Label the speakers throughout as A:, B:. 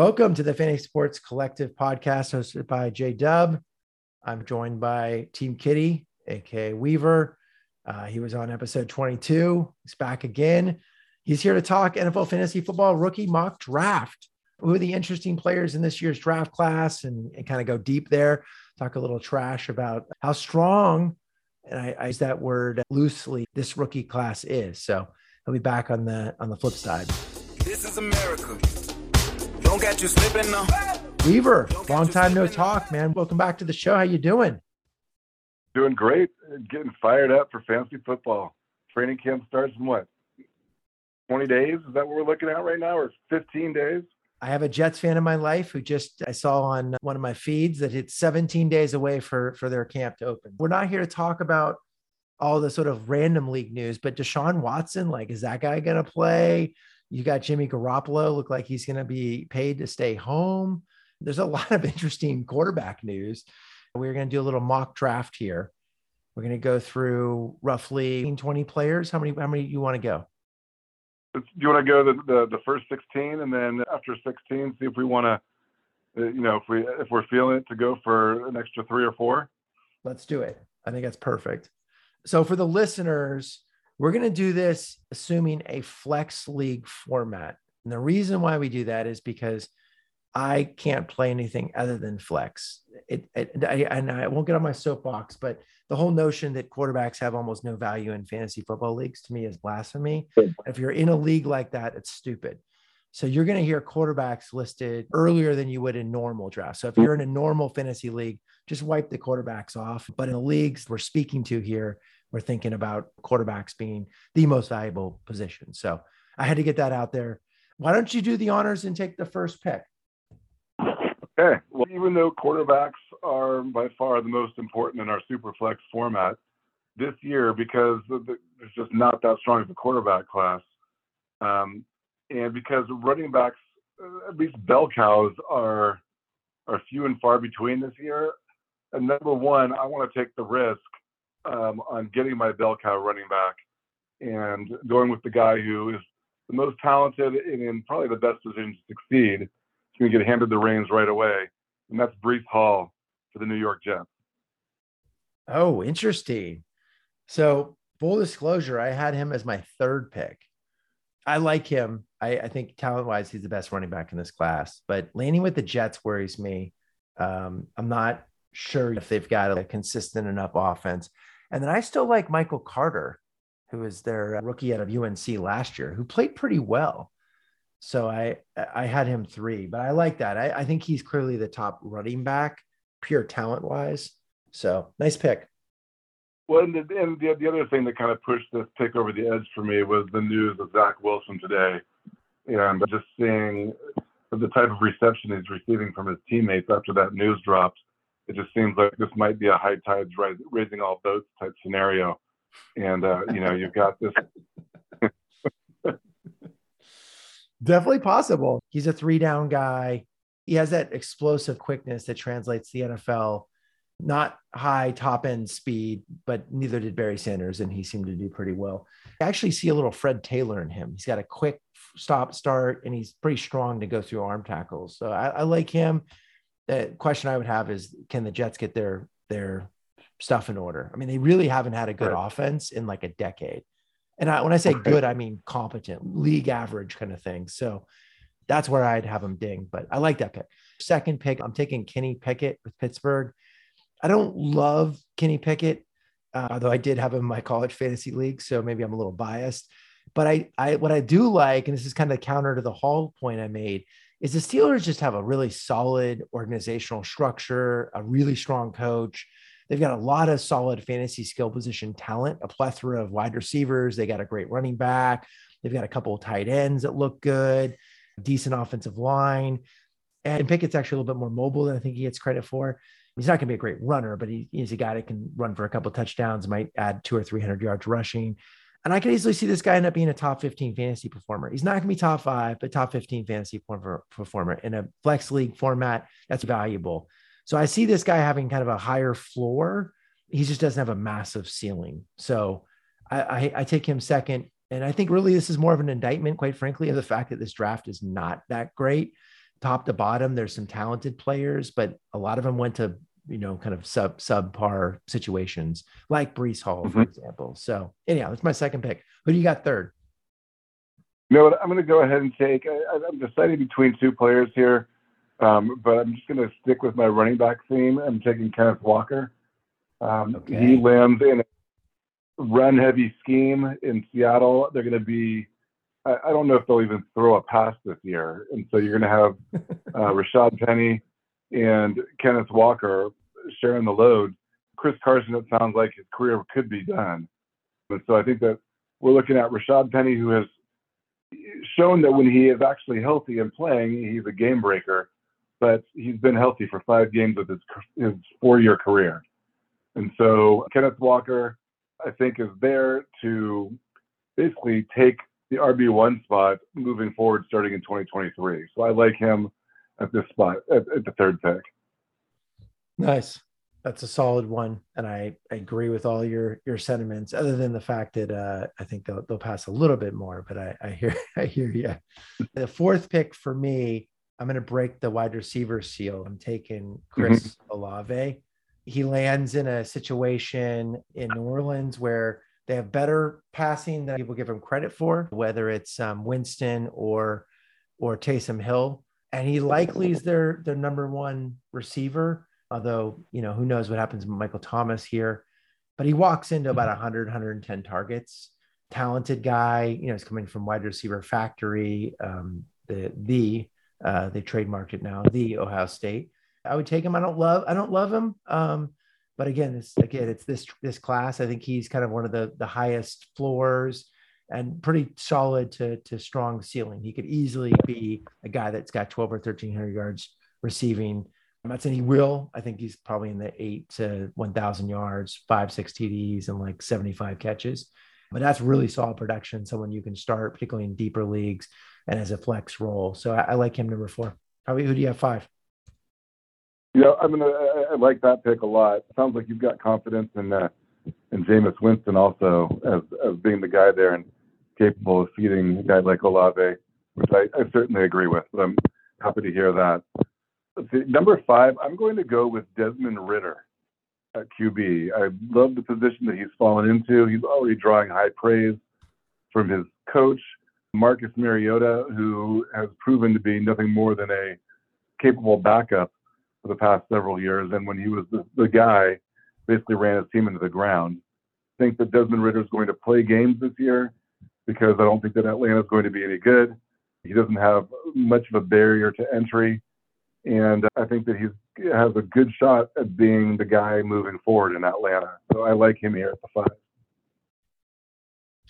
A: Welcome to the Fantasy Sports Collective podcast hosted by J Dub. I'm joined by Team Kitty, aka Weaver. Uh, he was on episode 22. He's back again. He's here to talk NFL fantasy football rookie mock draft. Who are the interesting players in this year's draft class and, and kind of go deep there, talk a little trash about how strong, and I, I use that word loosely, this rookie class is. So he'll be back on the on the flip side.
B: This is America. Don't get you slipping now.
A: Weaver, long time no talk, man. Welcome back to the show. How you doing?
C: Doing great. Getting fired up for fantasy football. Training camp starts in what? 20 days? Is that what we're looking at right now? Or 15 days?
A: I have a Jets fan in my life who just I saw on one of my feeds that it's 17 days away for for their camp to open. We're not here to talk about all the sort of random league news, but Deshaun Watson, like, is that guy going to play? You got Jimmy Garoppolo, look like he's going to be paid to stay home. There's a lot of interesting quarterback news. We're going to do a little mock draft here. We're going to go through roughly 20 players. How many? How many you want to go?
C: Do you want to go the, the, the first 16, and then after 16, see if we want to, uh, you know, if we if we're feeling it to go for an extra three or four.
A: Let's do it. I think that's perfect. So for the listeners, we're going to do this assuming a flex league format. And the reason why we do that is because I can't play anything other than flex. It, it I, and I won't get on my soapbox, but the whole notion that quarterbacks have almost no value in fantasy football leagues to me is blasphemy. If you're in a league like that, it's stupid. So you're going to hear quarterbacks listed earlier than you would in normal drafts. So if you're in a normal fantasy league, just wipe the quarterbacks off. But in the leagues we're speaking to here, we're thinking about quarterbacks being the most valuable position. So I had to get that out there. Why don't you do the honors and take the first pick?
C: Okay. Well, even though quarterbacks are by far the most important in our super flex format this year, because there's just not that strong of a quarterback class, um, and because running backs, uh, at least bell cows, are are few and far between this year. And number one, I want to take the risk um, on getting my bell cow running back and going with the guy who is the most talented and in probably the best position to succeed. He's going to get handed the reins right away, and that's Breece Hall for the New York Jets.
A: Oh, interesting. So, full disclosure, I had him as my third pick. I like him. I, I think talent wise, he's the best running back in this class. But landing with the Jets worries me. Um, I'm not sure if they've got a consistent enough offense. And then I still like Michael Carter, who was their uh, rookie out of UNC last year, who played pretty well. So I I had him three, but I like that. I, I think he's clearly the top running back, pure talent wise. So nice pick.
C: Well, and, the, and the, the other thing that kind of pushed this pick over the edge for me was the news of Zach Wilson today. And just seeing the type of reception he's receiving from his teammates after that news dropped it just seems like this might be a high tides raising all boats type scenario. And, uh, you know, you've got this.
A: Definitely possible. He's a three down guy. He has that explosive quickness that translates the NFL. Not high top end speed, but neither did Barry Sanders, and he seemed to do pretty well. I actually see a little Fred Taylor in him. He's got a quick stop start, and he's pretty strong to go through arm tackles. So I, I like him the question I would have is can the Jets get their their stuff in order? I mean, they really haven't had a good right. offense in like a decade. And I, when I say right. good, I mean competent, league average kind of thing. So that's where I'd have them ding. But I like that pick. Second pick, I'm taking Kenny Pickett with Pittsburgh. I don't love Kenny Pickett, uh, although I did have him in my college fantasy league, so maybe I'm a little biased. But I, I, what I do like, and this is kind of counter to the Hall point I made, is the Steelers just have a really solid organizational structure, a really strong coach. They've got a lot of solid fantasy skill position talent, a plethora of wide receivers. They got a great running back. They've got a couple of tight ends that look good, decent offensive line. And Pickett's actually a little bit more mobile than I think he gets credit for. He's not going to be a great runner, but he, he's a guy that can run for a couple touchdowns, might add two or 300 yards rushing. And I could easily see this guy end up being a top 15 fantasy performer. He's not going to be top five, but top 15 fantasy performer in a flex league format. That's valuable. So I see this guy having kind of a higher floor. He just doesn't have a massive ceiling. So I, I, I take him second. And I think really this is more of an indictment, quite frankly, of the fact that this draft is not that great. top to bottom, there's some talented players, but a lot of them went to you know kind of sub subpar situations like Breece Hall, for mm-hmm. example. So anyhow, that's my second pick. Who do you got third?
C: You know what? I'm going to go ahead and take. I, am deciding between two players here, um, but I'm just going to stick with my running back theme. I'm taking Kenneth Walker. Um, okay. He lands in a run-heavy scheme in Seattle. They're going to be. I, I, don't know if they'll even throw a pass this year, and so you're going to have uh, Rashaad Penny and Kenneth Walker sharing the load. Chris Carson, it sounds like his career could be done, and so I think that we're looking at Rashaad Penny, who has shown that when he is actually healthy and playing, he's a game breaker. But he's been healthy for five games of his his four year career, and so Kenneth Walker, I think, is there to basically take the RB one spot moving forward, starting in 2023. So I like him at this spot at, at the third pick.
A: Nice that's a solid one, and I, I, agree with all your your sentiments. Other than the fact that uh, I think they'll they'll pass a little bit more, but I, I hear I hear you. The fourth pick for me, I'm going to break the wide receiver seal. I'm taking Chris mm-hmm. Olave. He lands in a situation in New Orleans where they have better passing than people give him credit for, whether it's um, Winston or or Taysom Hill, and he likely is their their number one receiver although you know who knows what happens with michael thomas here but he walks into about 100 110 targets. Talented guy you know he's coming from wide receiver factory um, the the uh, they trademarked it now the ohio state. I would take him. I don't love i don't love him um, but again it's again it's this this class. I think he's kind of one of the the highest floors and pretty solid to to strong ceiling he could easily be a guy that's got 12 or 1300 yards receiving I'm not saying he will. I think he's probably in the eight to 1,000 yards, five, six TDs, and like 75 catches. But that's really solid production. Someone you can start, particularly in deeper leagues and as a flex role. So I, I like him number four. How who do you have five?
C: Yeah, I mean, I, I like that pick a lot. Sounds like you've got confidence in uh, in Jameis Winston also as as being the guy there and capable of feeding a guy like Olave, which I, I certainly agree with. But I'm happy to hear that. See, number five, I'm going to go with Desmond Ridder at QB. I love the position that he's fallen into. He's already drawing high praise from his coach, Marcus Mariota, who has proven to be nothing more than a capable backup for the past several years. And when he was the, the guy, basically ran his team into the ground. I think that Desmond Ridder is going to play games this year because I don't think that Atlanta is going to be any good. He doesn't have much of a barrier to entry and I think that he has a good shot at being the guy moving forward in Atlanta. So I like him here at the five.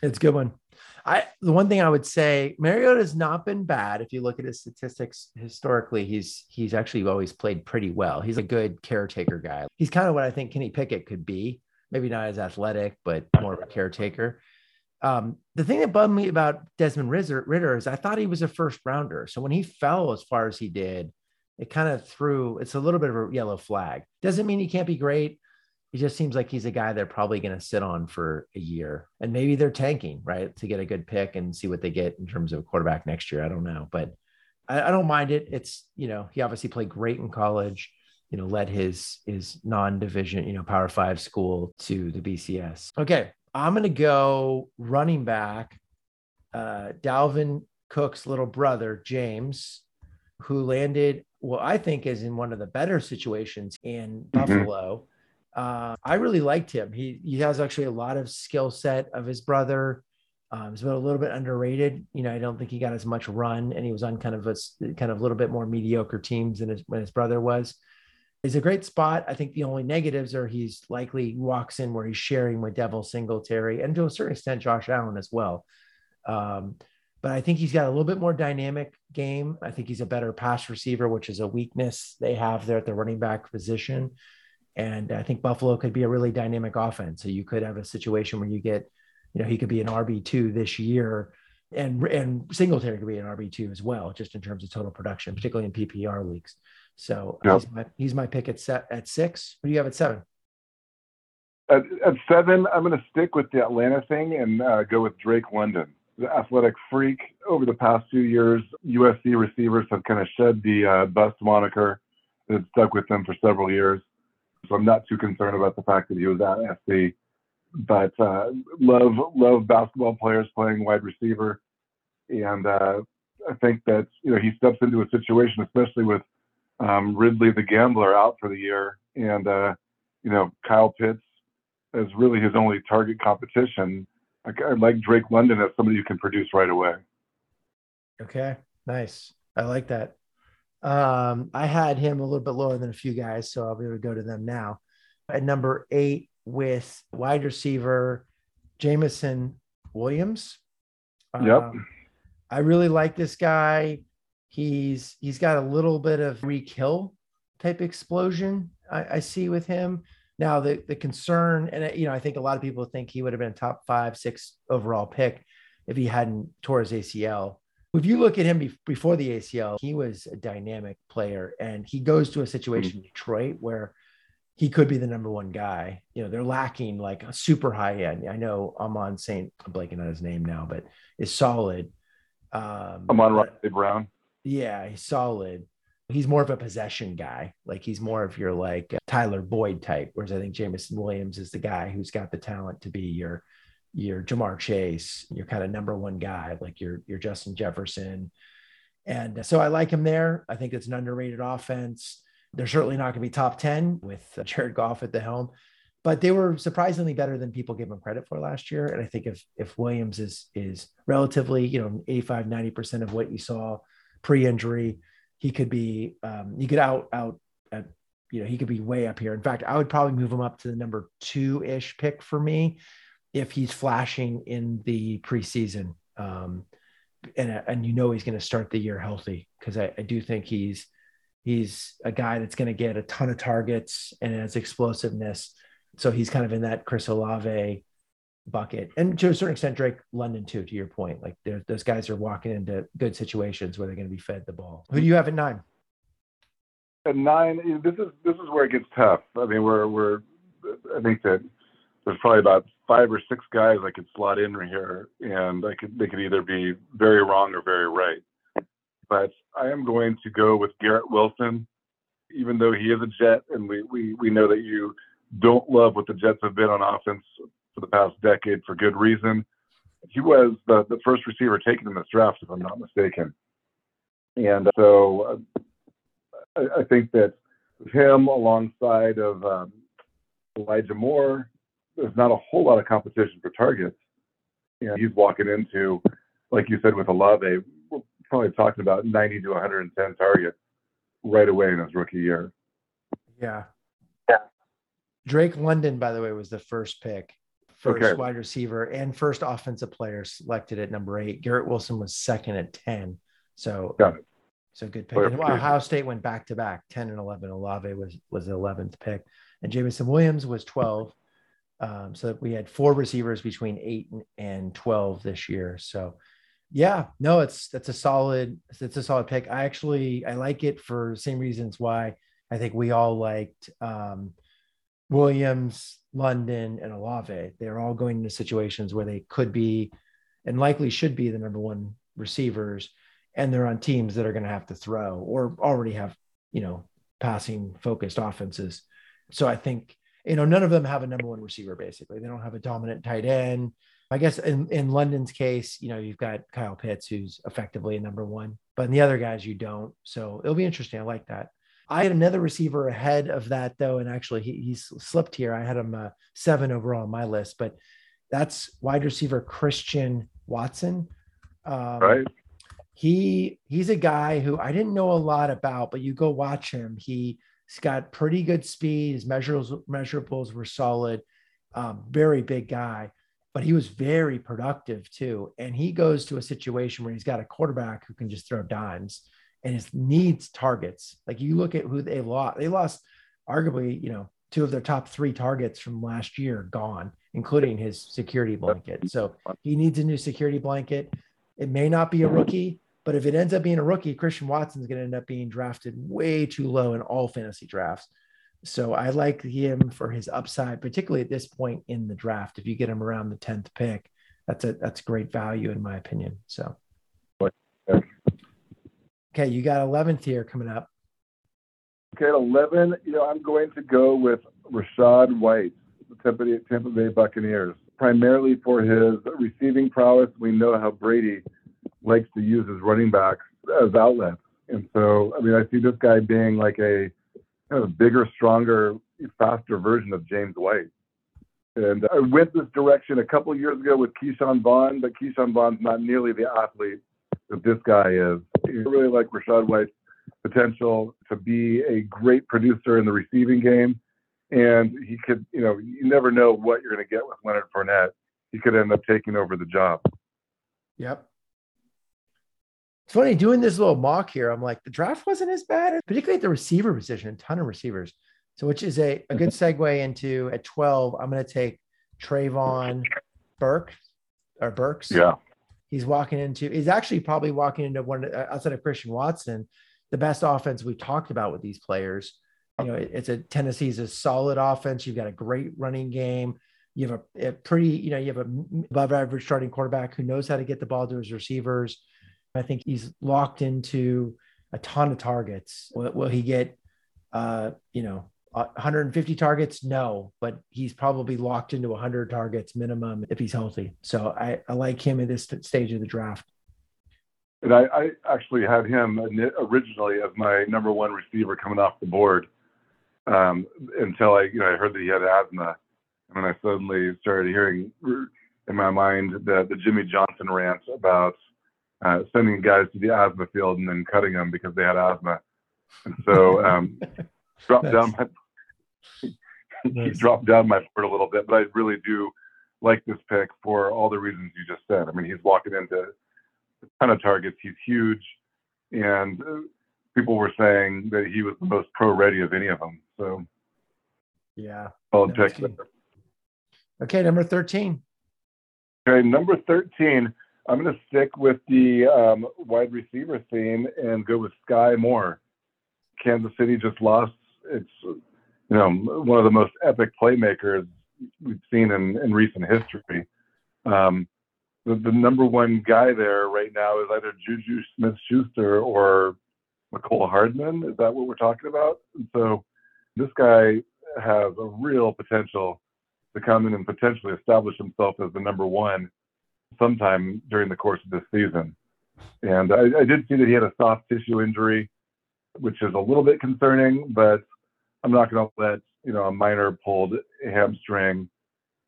A: It's a good one. I the one thing I would say, Mariota has not been bad. If you look at his statistics historically, he's he's actually always played pretty well. He's a good caretaker guy. He's kind of what I think Kenny Pickett could be. Maybe not as athletic, but more of a caretaker. Um, the thing that bummed me about Desmond Ridder is I thought he was a first rounder. So when he fell as far as he did, it kind of threw it's a little bit of a yellow flag. Doesn't mean he can't be great. He just seems like he's a guy they're probably going to sit on for a year. And maybe they're tanking, right? To get a good pick and see what they get in terms of quarterback next year. I don't know. But I, I don't mind it. It's, you know, he obviously played great in college, you know, led his his non-division, you know, power five school to the BCS. Okay. I'm gonna go running back. Uh Dalvin Cook's little brother, James, who landed what I think is in one of the better situations in mm-hmm. Buffalo. Uh, I really liked him. He he has actually a lot of skill set of his brother. Um, he's been a little bit underrated. You know, I don't think he got as much run, and he was on kind of a kind of a little bit more mediocre teams than his, when his brother was. He's a great spot. I think the only negatives are he's likely walks in where he's sharing with Devin Singletary and to a certain extent Josh Allen as well. Um, but I think he's got a little bit more dynamic game. I think he's a better pass receiver, which is a weakness they have there at the running back position. And I think Buffalo could be a really dynamic offense. So you could have a situation where you get, you know, he could be an RB2 this year and and Singletary could be an RB2 as well, just in terms of total production, particularly in PPR leagues. So yep. he's, my, he's my pick at set at six. What do you have at seven?
C: At, at seven, I'm going to stick with the Atlanta thing and uh, go with Drake London the athletic freak. Over the past few years, USC receivers have kind of shed the uh, bust moniker that stuck with them for several years. So I'm not too concerned about the fact that he was at SC. But uh, love love basketball players playing wide receiver, and uh, I think that you know he steps into a situation, especially with um, Ridley the gambler out for the year, and uh, you know Kyle Pitts is really his only target competition. I, I like Drake London as somebody who can produce right away.
A: Okay, nice. I like that. Um, I had him a little bit lower than a few guys, so I'll be able to go to them now. At number eight, with wide receiver Jameson Williams.
C: Yep.
A: Um, I really like this guy. He's he's got a little bit of re-kill type explosion I, I see with him. Now the the concern, and you know, I think a lot of people think he would have been a top five, six overall pick if he hadn't tore his ACL. If you look at him be- before the ACL, he was a dynamic player, and he goes to a situation in Detroit where he could be the number one guy. You know, they're lacking like a super high end. I know Amon Saint, I'm blanking on his name now, but is solid. Um,
C: Amon Riley Brown.
A: Yeah, he's solid. He's more of a possession guy. Like he's more of your like Tyler Boyd type, whereas I think Jameson Williams is the guy who's got the talent to be your your Ja'Marr Chase, your kind of number one guy, like your your Justin Jefferson. And so I like him there. I think it's an underrated offense. They're certainly not going to be top 10 with uh, Jared Goff at the helm, but they were surprisingly better than people gave them credit for last year. And I think if if Williams is is relatively, you know, 85, 90% of what you saw pre-injury, he could be um, he could out out at, you know, he could be way up here. In fact, I would probably move him up to the number two-ish pick for me if he's flashing in the preseason. Um, and, and you know he's going to start the year healthy because I, I do think he's he's a guy that's going to get a ton of targets and has explosiveness. So he's kind of in that Chris Olave bucket, and to a certain extent, Drake London too. To your point, like those guys are walking into good situations where they're going to be fed the ball. Who do you have at nine?
C: At nine, this is this is where it gets tough. I mean, we're we're I think that there's probably about five or six guys I could slot in right here, and I could they could either be very wrong or very right. But I am going to go with Garrett Wilson, even though he is a Jet, and we we we know that you don't love what the Jets have been on offense for the past decade for good reason. He was the, the first receiver taken in this draft, if I'm not mistaken. And so uh, I, I think that him alongside of um, Elijah Moore, there's not a whole lot of competition for targets. And he's walking into, like you said, with Olave, we're probably talking about 90 to 110 targets right away in his rookie year.
A: Yeah.
C: Yeah.
A: Drake London, by the way, was the first pick, first
C: Okay.
A: wide receiver, and first offensive player selected at number eight. Garrett Wilson was second at 10. So, so good pick. And Ohio State went back to back 10 and 11. Olave was, was the 11th pick, and Jameson Williams was 12. Um, so we had four receivers between eight and, and 12 this year. So, yeah, no, it's that's a solid, it's a solid pick. I actually I like it for the same reasons why I think we all liked um, Williams, London, and Olave. They're all going into situations where they could be and likely should be the number one receivers, and they're on teams that are going to have to throw or already have, you know, passing focused offenses. So I think, you know, none of them have a number one receiver, basically. They don't have a dominant tight end. I guess in, in London's case, you know, you've got Kyle Pitts, who's effectively a number one, but in the other guys, you don't. So it'll be interesting. I like that. I had another receiver ahead of that though, and actually he, he's slipped here. I had him uh, seven overall on my list, but that's wide receiver Christian Watson. Um,
C: Right?
A: He he's a guy who I didn't know a lot about, but you go watch him. He's got pretty good speed. His measurables measurables were solid. Um, very big guy, but he was very productive too. And he goes to a situation where he's got a quarterback who can just throw dimes and his needs targets. Like you look at who they lost, they lost arguably, you know, two of their top three targets from last year gone, including his security blanket. So he needs a new security blanket. It may not be a rookie, but if it ends up being a rookie, Christian Watson's going to end up being drafted way too low in all fantasy drafts. So I like him for his upside, particularly at this point in the draft. If you get him around the 10th pick, that's a that's great value in my opinion. So. Okay, you got 11th here coming up.
C: Okay, at 11, you know, I'm going to go with Rachaad White, the Tampa Bay, Tampa Bay Buccaneers, primarily for his receiving prowess. We know how Brady likes to use his running backs as outlets. And so, I mean, I see this guy being like a kind of a bigger, stronger, faster version of James White. And uh, I went this direction a couple years ago with Ke'Shawn Vaughn, but Ke'Shawn Vaughn's not nearly the athlete that this guy is. I really like Rachaad White's potential to be a great producer in the receiving game. And he could, you know, you never know what you're going to get with Leonard Fournette. He could end up taking over the job.
A: Yep. It's funny doing this little mock here. I'm like, the draft wasn't as bad, particularly at the receiver position, a ton of receivers. So, which is a, a good mm-hmm. segue into at 12, I'm going to take Trayvon Burke or Burks.
C: Yeah.
A: He's walking into, he's actually probably walking into one uh, outside of Christian Watson, the best offense we've talked about with these players. You know, it- it's a Tennessee's a solid offense. You've got a great running game. You have a, a pretty, you know, you have a above average starting quarterback who knows how to get the ball to his receivers. I think he's locked into a ton of targets. Will, will he get, uh, you know, uh, 150 targets? No, but he's probably locked into 100 targets minimum if he's healthy. So I, I like him at this stage of the draft.
C: And I, I actually had him originally as my number one receiver coming off the board um, until I, you know, I heard that he had asthma, and then I suddenly started hearing in my mind the, the Jimmy Johnson rant about uh, sending guys to the asthma field and then cutting them because they had asthma, and so um, dropped down my
A: Nice.
C: dropped down my board a little bit, but I really do like this pick for all the reasons you just said. I mean, he's walking into a ton of targets. He's huge, and uh, people were saying that he was the most pro ready of any of them. So,
A: Yeah.
C: solid pick.
A: Okay. Number 13.
C: Okay, number 13, I'm going to stick with the um, wide receiver theme and go with Skyy Moore. Kansas City just lost its, you know, one of the most epic playmakers we've seen in, in recent history. Um, the, the number one guy there right now is either Juju Smith Schuster or Mecole Hardman. Is that what we're talking about? And so this guy has a real potential to come in and potentially establish himself as the number one sometime during the course of this season. And I, I did see that he had a soft tissue injury, which is a little bit concerning, but I'm not going to let you know a minor pulled hamstring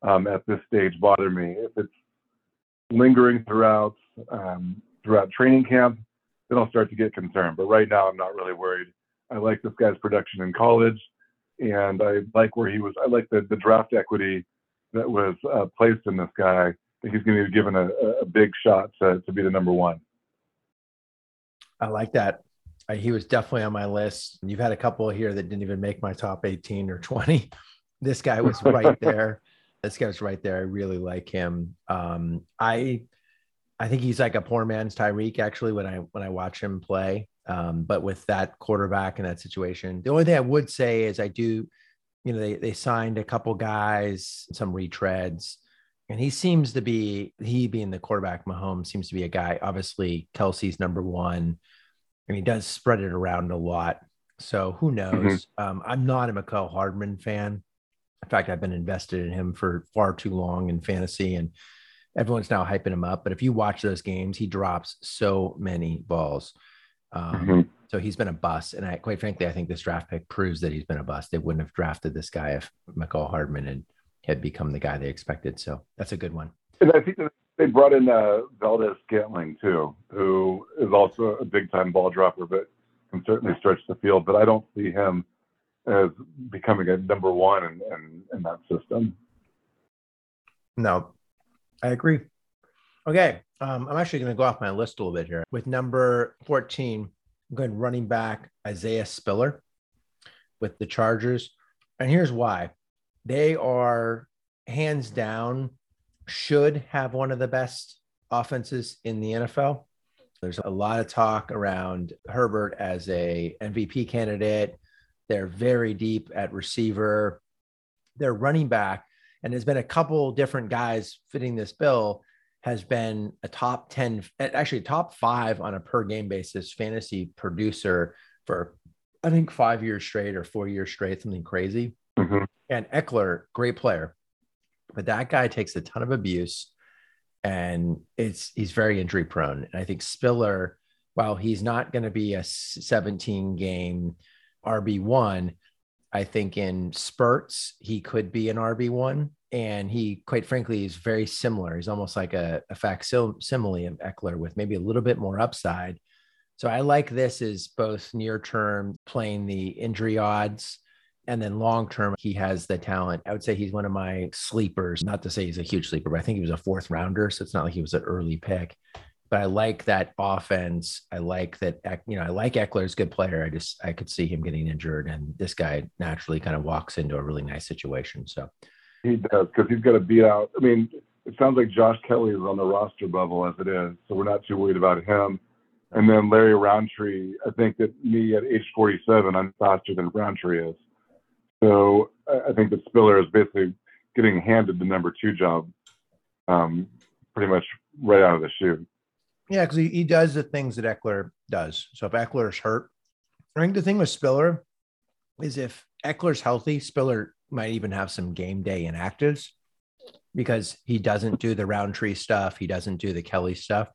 C: um, at this stage bother me. If it's lingering throughout um, throughout training camp, then I'll start to get concerned. But right now, I'm not really worried. I like this guy's production in college, and I like where he was. I like the, the draft equity that was uh, placed in this guy. I think he's going to be given a, a big shot to, to be the number one.
A: I like that. He was definitely on my list. You've had a couple here that didn't even make my top 18 or 20. This guy was right there. This guy was right there. I really like him. Um, I I think he's like a poor man's Tyreek actually when I when I watch him play. Um, but with that quarterback in that situation, the only thing I would say is I do, you know, they they signed a couple guys, some retreads, and he seems to be he being the quarterback. Mahomes seems to be a guy. Obviously, Kelce's number one, and he does spread it around a lot. So who knows? Um, I'm not a Mecole Hardman fan. In fact, I've been invested in him for far too long in fantasy, and everyone's now hyping him up. But if you watch those games, he drops so many balls. Um,
C: Mhm.
A: So he's been a bust. And I, quite frankly, I think this draft pick proves that he's been a bust. They wouldn't have drafted this guy if Mecole Hardman had, had become the guy they expected. So that's a good one.
C: And I think they brought in uh, Valdez Scantling too, who is also a big time ball dropper, but can certainly stretch the field. But I don't see him as becoming a number one in, in, in that system.
A: No, I agree. Okay. Um, I'm actually going to go off my list a little bit here. With number 14, I'm going running back Isaiah Spiller with the Chargers. And here's why they are hands down should have one of the best offenses in the NFL. There's a lot of talk around Herbert as a MVP candidate. They're very deep at receiver. They're running back and there's been a couple different guys fitting this bill has been a top 10, actually top five on a per game basis fantasy producer for, I think, five years straight or four years straight, something crazy.
C: Mhm.
A: And Ekeler, great player, but that guy takes a ton of abuse and it's he's very injury prone. And I think Spiller, while he's not going to be a 17 game RB1, I think in spurts, he could be an RB1. And he, quite frankly, is very similar. He's almost like a, a facsimile of Ekeler with maybe a little bit more upside. So I like this as both near term playing the injury odds. And then long term, he has the talent. I would say he's one of my sleepers. Not to say he's a huge sleeper, but I think he was a fourth rounder. So it's not like he was an early pick. But I like that offense. I like that, you know, I like Ekeler's good player. I just, I could see him getting injured. And this guy naturally kind of walks into a really nice situation. So
C: He does because he's got to beat out. I mean, it sounds like Josh Kelley is on the roster bubble as it is, so we're not too worried about him. And then Larry Rountree, I think that me at age 47, I'm faster than Rountree is. So I think that Spiller is basically getting handed the number two job, um, pretty much right out of the chute.
A: Yeah, because he, he does the things that Ekeler does. So if Ekeler's hurt, I think the thing with Spiller is if Ekeler's healthy, Spiller might even have some game day inactives because he doesn't do the Rountree stuff. He doesn't do the Kelley stuff.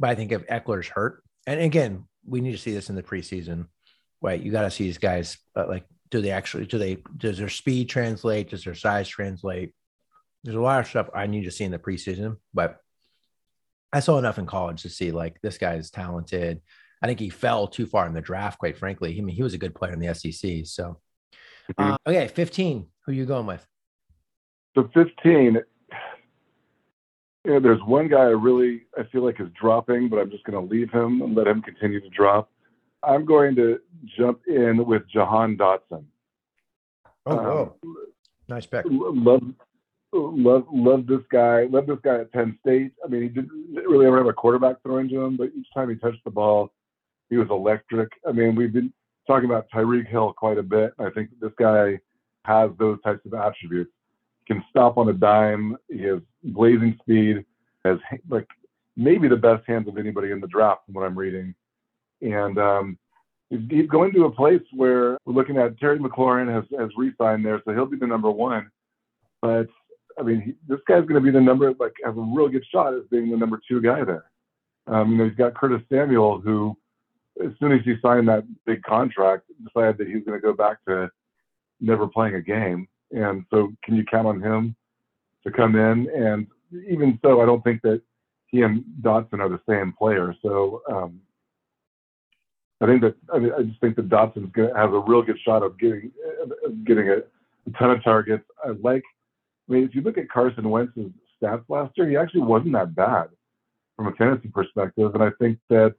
A: But I think if Ekeler's hurt, and again, we need to see this in the preseason, right? You got to see these guys uh, like, do they actually, do they, does their speed translate? Does their size translate? There's a lot of stuff I need to see in the preseason, but I saw enough in college to see like this guy is talented. I think he fell too far in the draft, quite frankly. I mean, he was a good player in the SEC. So,
C: Mhm.
A: uh, okay, 15. Who are you going with?
C: So 15, you know, there's one guy I really I feel like is dropping, but I'm just going to leave him and let him continue to drop. I'm going to jump in with Jahan Dotson.
A: Oh,
C: Um,
A: nice pick.
C: Love, love, love this guy. Love this guy at Penn State. I mean, he didn't really ever have a quarterback throwing to him, but each time he touched the ball, he was electric. I mean, we've been talking about Tyreek Hill quite a bit. I think this guy has those types of attributes. Can stop on a dime. He has blazing speed. Has like maybe the best hands of anybody in the draft, from what I'm reading. And um, he's, he's going to a place where we're looking at Terry McLaurin has has re-signed there, so he'll be the number one. But I mean, he, this guy's going to be the number like have a real good shot as being the number two guy there. Um, you know, he's got Curtis Samuel, who as soon as he signed that big contract, decided that he was going to go back to never playing a game. And so, can you count on him to come in? And even so, I don't think that he and Dotson are the same player. So, um, I think that I, mean, I just think that Dotson's going to have a real good shot of getting getting a, a ton of targets. I like. I mean, if you look at Carson Wentz's stats last year, he actually wasn't that bad from a fantasy perspective. And I think that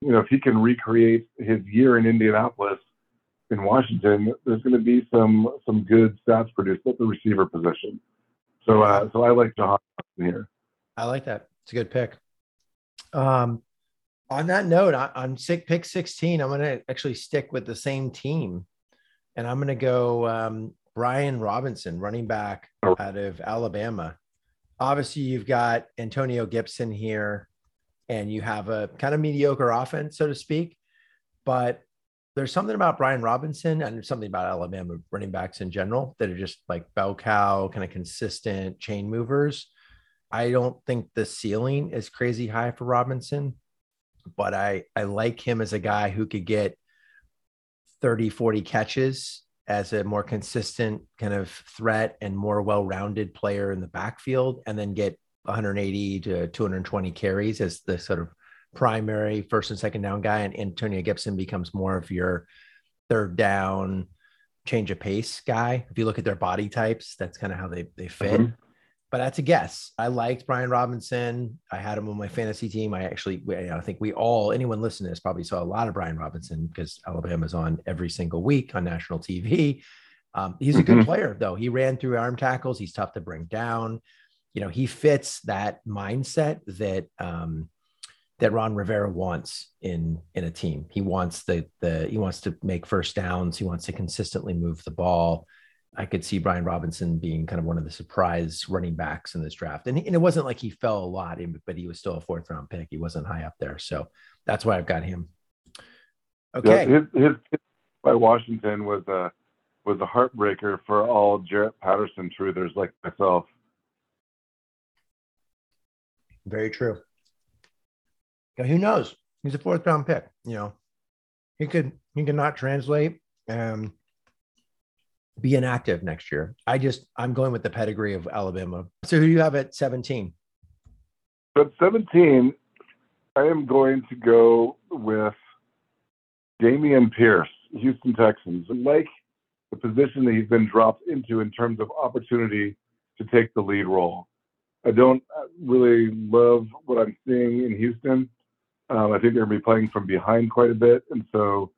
C: you know if he can recreate his year in Indianapolis in Washington, there's going to be some some good stats produced at the receiver position. So uh, so I like Jahan here.
A: I like that. It's a good pick. Um, on that note, on, on sick pick 16, I'm going to actually stick with the same team. And I'm going to go um, Brian Robinson, running back
C: Oh.
A: out of Alabama. Obviously, you've got Antonio Gibson here, and you have a kind of mediocre offense, so to speak. But there's something about Brian Robinson and something about Alabama running backs in general that are just like bell cow, kind of consistent chain movers. I don't think the ceiling is crazy high for Robinson, but I I like him as a guy who could get 30 40 catches as a more consistent kind of threat and more well-rounded player in the backfield and then get 180 to 220 carries as the sort of primary first and second down guy and Antonio Gibson becomes more of your third down change of pace guy. If you look at their body types, that's kind of how they they fit
C: Mhm.
A: But that's a guess. I liked Brian Robinson. I had him on my fantasy team. I actually, I think we all, anyone listening to this probably saw a lot of Brian Robinson because Alabama's on every single week on national TV. Um, he's a good
C: Mhm.
A: player, though. He ran through arm tackles. He's tough to bring down. You know, he fits that mindset that um, that Ron Rivera wants in in a team. He wants the the he wants to make first downs. He wants to consistently move the ball. I could see Brian Robinson being kind of one of the surprise running backs in this draft. And, and it wasn't like he fell a lot, in, but he was still a fourth round pick. He wasn't high up there. So that's why I've got him. Okay.
C: Yeah, his, his by Washington was a was a heartbreaker for all Jaret Patterson truthers like myself.
A: Very true. Yeah, who knows? He's a fourth round pick. You know, he could he could not translate and be inactive next year. I just I'm going with the pedigree of Alabama. So who do you have at 17?
C: At 17, I am going to go with Dameon Pierce, Houston Texans. Like the position that he's been dropped into in terms of opportunity to take the lead role. I don't really love what I'm seeing in Houston. Um, I think they're going to be playing from behind quite a bit, and so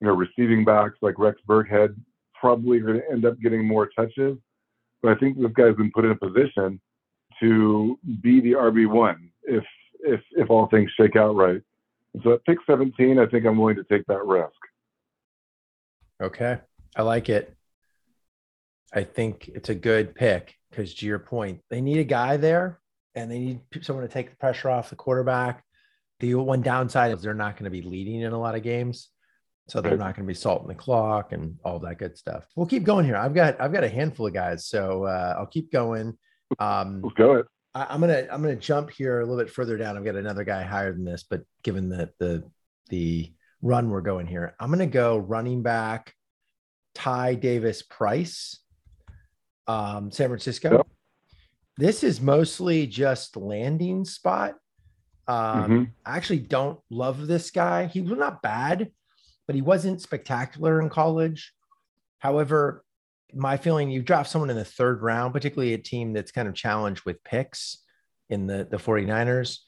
C: you know, receiving backs like Rex Burkhead probably going to end up getting more touches. But I think this guy's been put in a position to be the RB one if if if all things shake out right. So at pick 17, I think I'm willing to take that risk.
A: Okay, I like it. I think it's a good pick because to your point, they need a guy there and they need someone to take the pressure off the quarterback. The one downside is they're not going to be leading in a lot of games. So they're not going to be salting the clock and all that good stuff. We'll keep going here. I've got I've got a handful of guys, so uh, I'll keep going. Um,
C: Let's go. It.
A: I, am gonna I'm gonna jump here a little bit further down. I've got another guy higher than this, but given the the the run we're going here, I'm gonna go running back Ty Davis Price um, San Francisco. Yep. This is mostly just landing spot. Um, mm-hmm. I actually don't love this guy. He was not bad, but he wasn't spectacular in college. However, my feeling you draft someone in the third round, particularly a team that's kind of challenged with picks in the, the 49ers,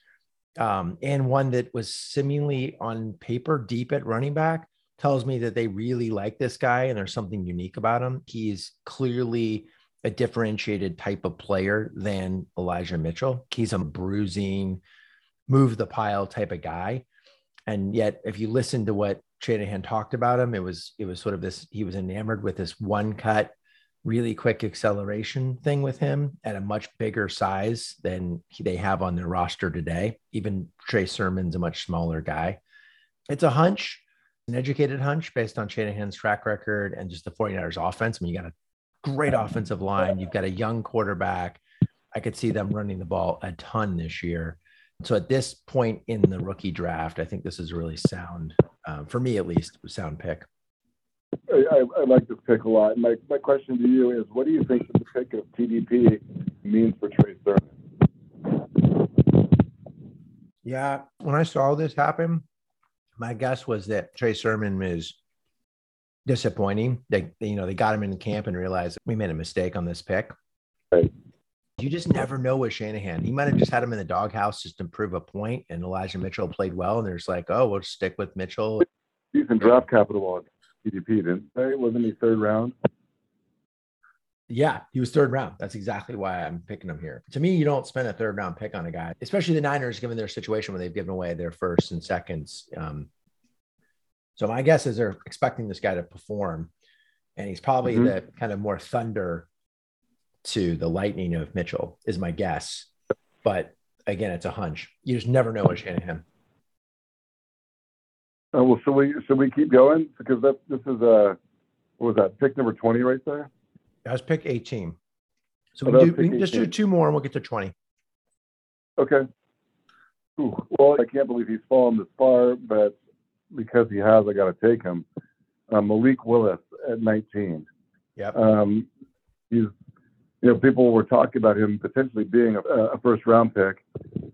A: um, and one that was seemingly on paper deep at running back, tells me that they really like this guy and there's something unique about him. He's clearly a differentiated type of player than Elijah Mitchell. He's a bruising, move the pile type of guy. And yet, if you listen to what Shanahan talked about him, it was it was sort of this. He was enamored with this one cut, really quick acceleration thing with him at a much bigger size than they have on their roster today. Even Trey Sermon's a much smaller guy. It's a hunch, an educated hunch based on Shanahan's track record and just the 49ers offense. I mean, you got a great offensive line. You've got a young quarterback. I could see them running the ball a ton this year. So at this point in the rookie draft, I think this is really sound, um, for me at least, sound pick.
C: I, I, like this pick a lot. My, my question to you is what do you think the pick of TDP means for Trey Sermon?
A: Yeah, when I saw this happen, my guess was that Trey Sermon is disappointing. They, you know, they got him in the camp and realized we made a mistake on this pick.
C: Right.
A: You just never know with Shanahan. He might have just had him in the doghouse just to prove a point, and Elijah Mitchell played well. And there's like, oh, we'll stick with Mitchell.
C: Decent draft capital on TDP, didn't they? Wasn't he third round?
A: Yeah, he was third round. That's exactly why I'm picking him here. To me, you don't spend a third round pick on a guy, especially the Niners, given their situation where they've given away their first and seconds. Um, so my guess is they're expecting this guy to perform, and he's probably mm-hmm. the kind of more thunder to the lightning of Mitchell is my guess. But again, it's a hunch. You just never know with Shanahan.
C: Oh, well, should we so we keep going because that this is a what was that pick number twenty right there?
A: That was pick eighteen. So oh, we, do, we just do two more and we'll get to twenty.
C: Okay. Ooh, well, I can't believe he's fallen this far, but because he has, I got to take him. Uh, Malik Willis at 19.
A: Yeah.
C: Um, he's, you know, people were talking about him potentially being a, a, first round pick.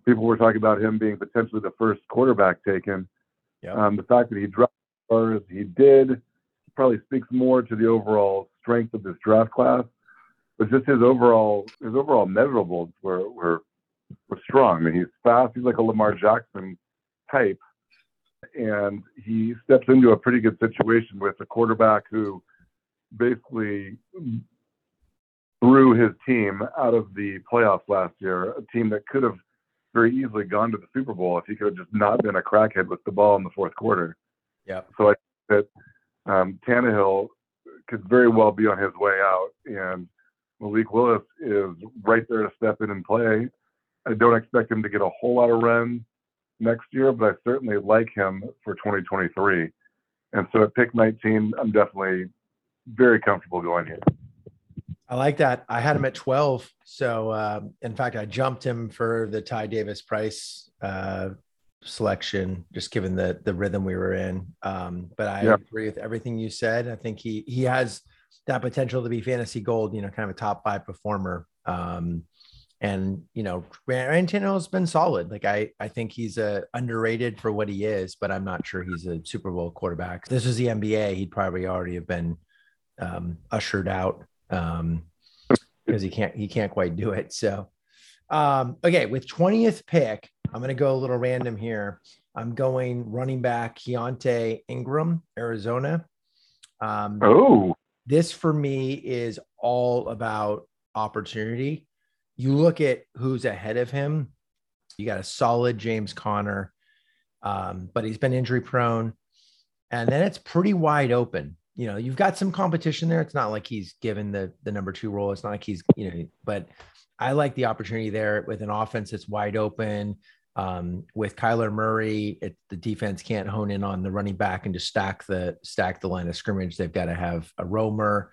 C: People were talking about him being potentially the first quarterback taken.
A: Yeah.
C: Um, the fact that he dropped as far as he did probably speaks more to the overall strength of this draft class. But just his overall his overall measurables were were were strong. I mean, he's fast. He's like a Lamar Jackson type and he steps into a pretty good situation with a quarterback who basically threw his team out of the playoffs last year, a team that could have very easily gone to the Super Bowl if he could have just not been a crackhead with the ball in the fourth quarter.
A: Yeah.
C: So I think that um, Tannehill could very well be on his way out. And Malik Willis is right there to step in and play. I don't expect him to get a whole lot of run next year, but I certainly like him for 2023. And so at pick 19, I'm definitely very comfortable going here.
A: I like that. I had him at 12. So, uh, in fact, I jumped him for the Ty Davis Price uh, selection, just given the the rhythm we were in. Um, but I yeah. agree with everything you said. I think he he has that potential to be fantasy gold. You know, kind of a top five performer. Um, and you know, Ryan Tannehill's been solid. Like I, I think he's uh, underrated for what he is, but I'm not sure he's a Super Bowl quarterback. this was the NBA, he'd probably already have been um, ushered out um, because he can't he can't quite do it. So, um, okay, with 20th pick, I'm going to go a little random here. I'm going running back Keaontay Ingram, Arizona.
C: Um, oh,
A: this for me is all about opportunity. You look at who's ahead of him. You got a solid James Conner, um, but he's been injury prone, and then it's pretty wide open you know, you've got some competition there. It's not like he's given the the number two role. It's not like he's, you know, but I like the opportunity there with an offense that's wide open. Um, with Kyler Murray, it, the defense can't hone in on the running back and just stack the stack the line of scrimmage. They've got to have a roamer.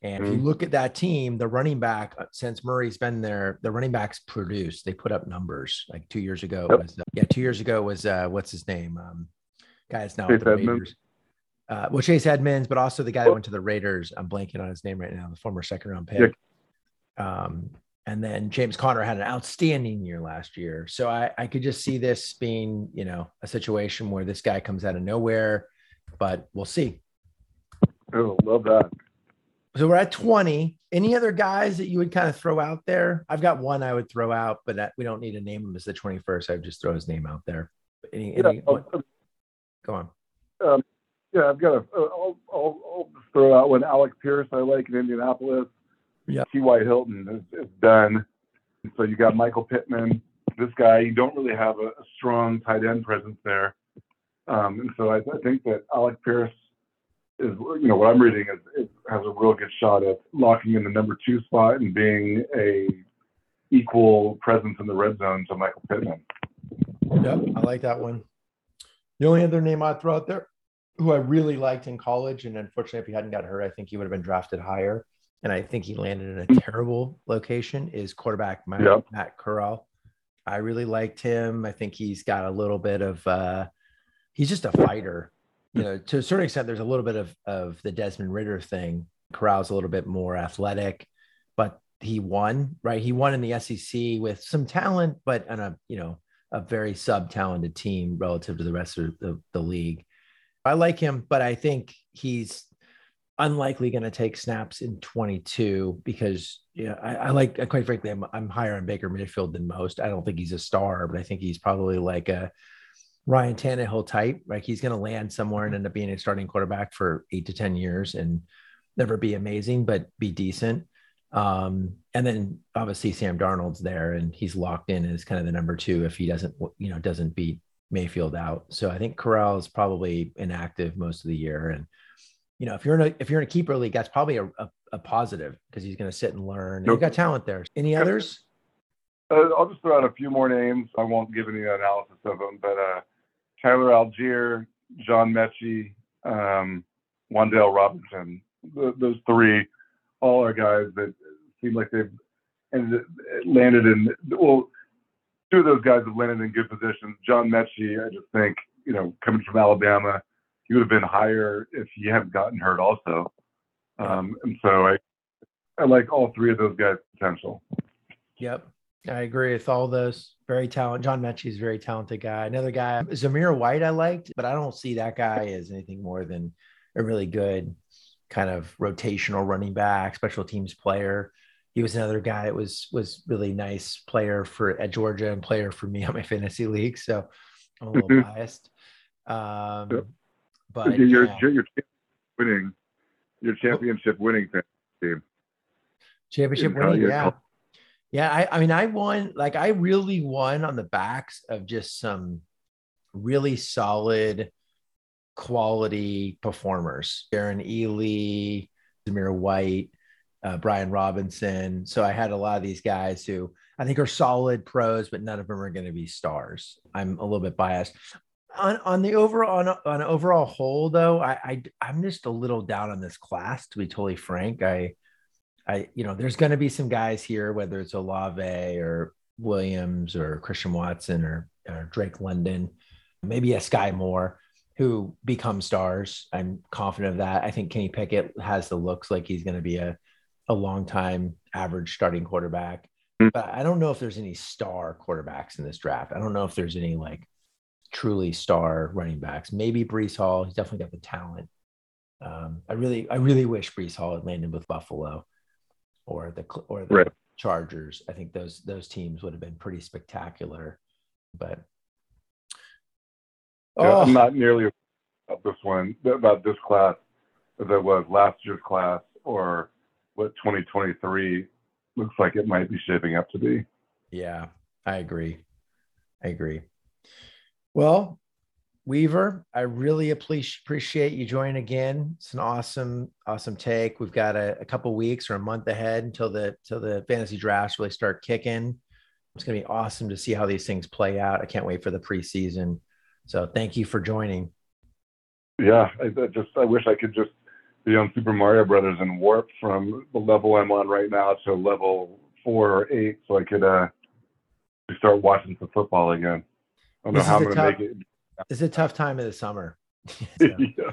A: And mm-hmm. if you mm-hmm. look at that team, the running back, uh, since Murray's been there, the running backs produced. They put up numbers. Like two years ago yep. was, uh, yeah, two years ago was uh, what's his name? Um, guys now with the Raiders uh, well, Chase Edmonds, but also the guy that oh. went to the Raiders. I'm blanking on his name right now, the former second round pick. Um, and then James Conner had an outstanding year last year. So I, I could just see this being, you know, a situation where this guy comes out of nowhere, but we'll see.
C: Oh, love that.
A: So we're at 20. Any other guys that you would kind of throw out there? I've got one I would throw out, but we don't need to name him as the 21st. I would just throw his name out there. Any, yeah, any, go on.
C: Um, yeah, I've got a. I'll, I'll, I'll throw out one. Alec Pierce, I like in Indianapolis.
A: Yeah.
C: T.Y. Hilton is, is done. So you got Michael Pittman. This guy, you don't really have a, a strong tight end presence there. Um, and so I, I, think that Alec Pierce is, you know, what I'm reading is, is, has a real good shot at locking in the number two spot and being a equal presence in the red zone to Michael Pittman.
A: Yep, I like that one. The only other name I'd throw out there who I really liked in college. And unfortunately, if he hadn't got hurt, I think he would have been drafted higher. And I think he landed in a terrible location is quarterback Matt, yep. Matt Corral. I really liked him. I think he's got a little bit of uh he's just a fighter. You know, to a certain extent, there's a little bit of of the Desmond Ridder thing. Corral's a little bit more athletic, but he won, right? He won in the SEC with some talent, but on a you know a very sub talented team relative to the rest of the, the league. I like him, but I think he's unlikely going to take snaps in 22 because yeah, I, I like quite frankly, I'm, I'm higher on Baker Mayfield than most. I don't think he's a star, but I think he's probably like a Ryan Tannehill type. Like he's going to land somewhere and end up being a starting quarterback for eight to 10 years and never be amazing, but be decent. Um, and then obviously Sam Darnold's there and he's locked in as kind of the number two if he doesn't, you know, doesn't beat Mayfield out. So I think Corral is probably inactive most of the year. And you know, if you're in a if you're in a keeper league, that's probably a, a, a positive because he's going to sit and learn. Nope. You got talent there. Any others?
C: Uh, I'll just throw out a few more names. I won't give any analysis of them, but uh, Tyler Allgeier, John Metchie, um, Wan'Dale Robinson. The, those three, all are guys that seem like they've ended, landed in well two of those guys have landed in good positions. John Metchie, I just think, you know, coming from Alabama, he would have been higher if he hadn't gotten hurt also. Um, and so I, I like all three of those guys' potential.
A: Yep. I agree with all those. Very talented. John Metchie is a very talented guy. Another guy, Zamir White, I liked, but I don't see that guy as anything more than a really good kind of rotational running back, special teams player he was another guy that was was really nice player for at Georgia and player for me on my fantasy league. So I'm a little mm-hmm. biased. Um, yep. But
C: you're, yeah. you're, winning, your championship winning team.
A: Championship winning, yeah. Yeah, I, I mean, I won, like, I really won on the backs of just some really solid quality performers. Jerrion Ealy, Zamir White, uh, Brian Robinson. So I had a lot of these guys who I think are solid pros, but none of them are going to be stars. I'm a little bit biased. On, on the overall on, on overall whole though, I, I I'm just a little down on this class to be totally frank. I I you know there's going to be some guys here, whether it's Olave or Williams or Christian Watson or, or Drake London, maybe a Skyy Moore who become stars. I'm confident of that. I think Kenny Pickett has the looks like he's going to be a, a long time average starting quarterback. Mm-hmm. But I don't know if there's any star quarterbacks in this draft. I don't know if there's any like truly star running backs. Maybe Breece Hall. He's definitely got the talent. Um, I really, I really wish Breece Hall had landed with Buffalo or the or the right. Chargers. I think those those teams would have been pretty spectacular. But
C: yeah, oh. I'm not nearly about this one about this class as I was last year's class or what 2023 looks like it might be shaping up to be.
A: Yeah, I agree. I agree. Well, Weaver, I really appreciate you joining again. It's an awesome, awesome take. We've got a, a couple weeks or a month ahead until the till the fantasy drafts really start kicking. It's going to be awesome to see how these things play out. I can't wait for the preseason. So thank you for joining.
C: Yeah, I, I just I wish I could just be on Super Mario Brothers and warp from the level I'm on right now to level four or eight, so I could uh start watching some football again. I don't this know how I'm gonna
A: tough,
C: make it.
A: It's a tough time of the summer. so. yeah.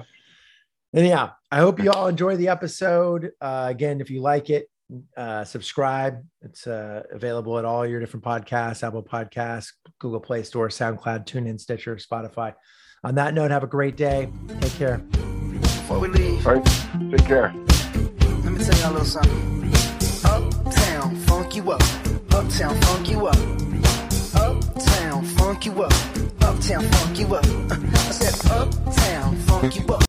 A: And yeah, I hope you all enjoy the episode. Uh, again, if you like it, uh, subscribe. It's uh, available at all your different podcasts, Apple Podcasts, Google Play Store, SoundCloud, TuneIn, Stitcher, Spotify. On that note, have a great day. Take care.
B: Before we leave,
C: all right, take care.
B: Let me tell you a little something. Uptown, funk you up. Uptown, funk you up. Uptown, funk you up. Uptown, funk you up. I said, Uptown, funk you up.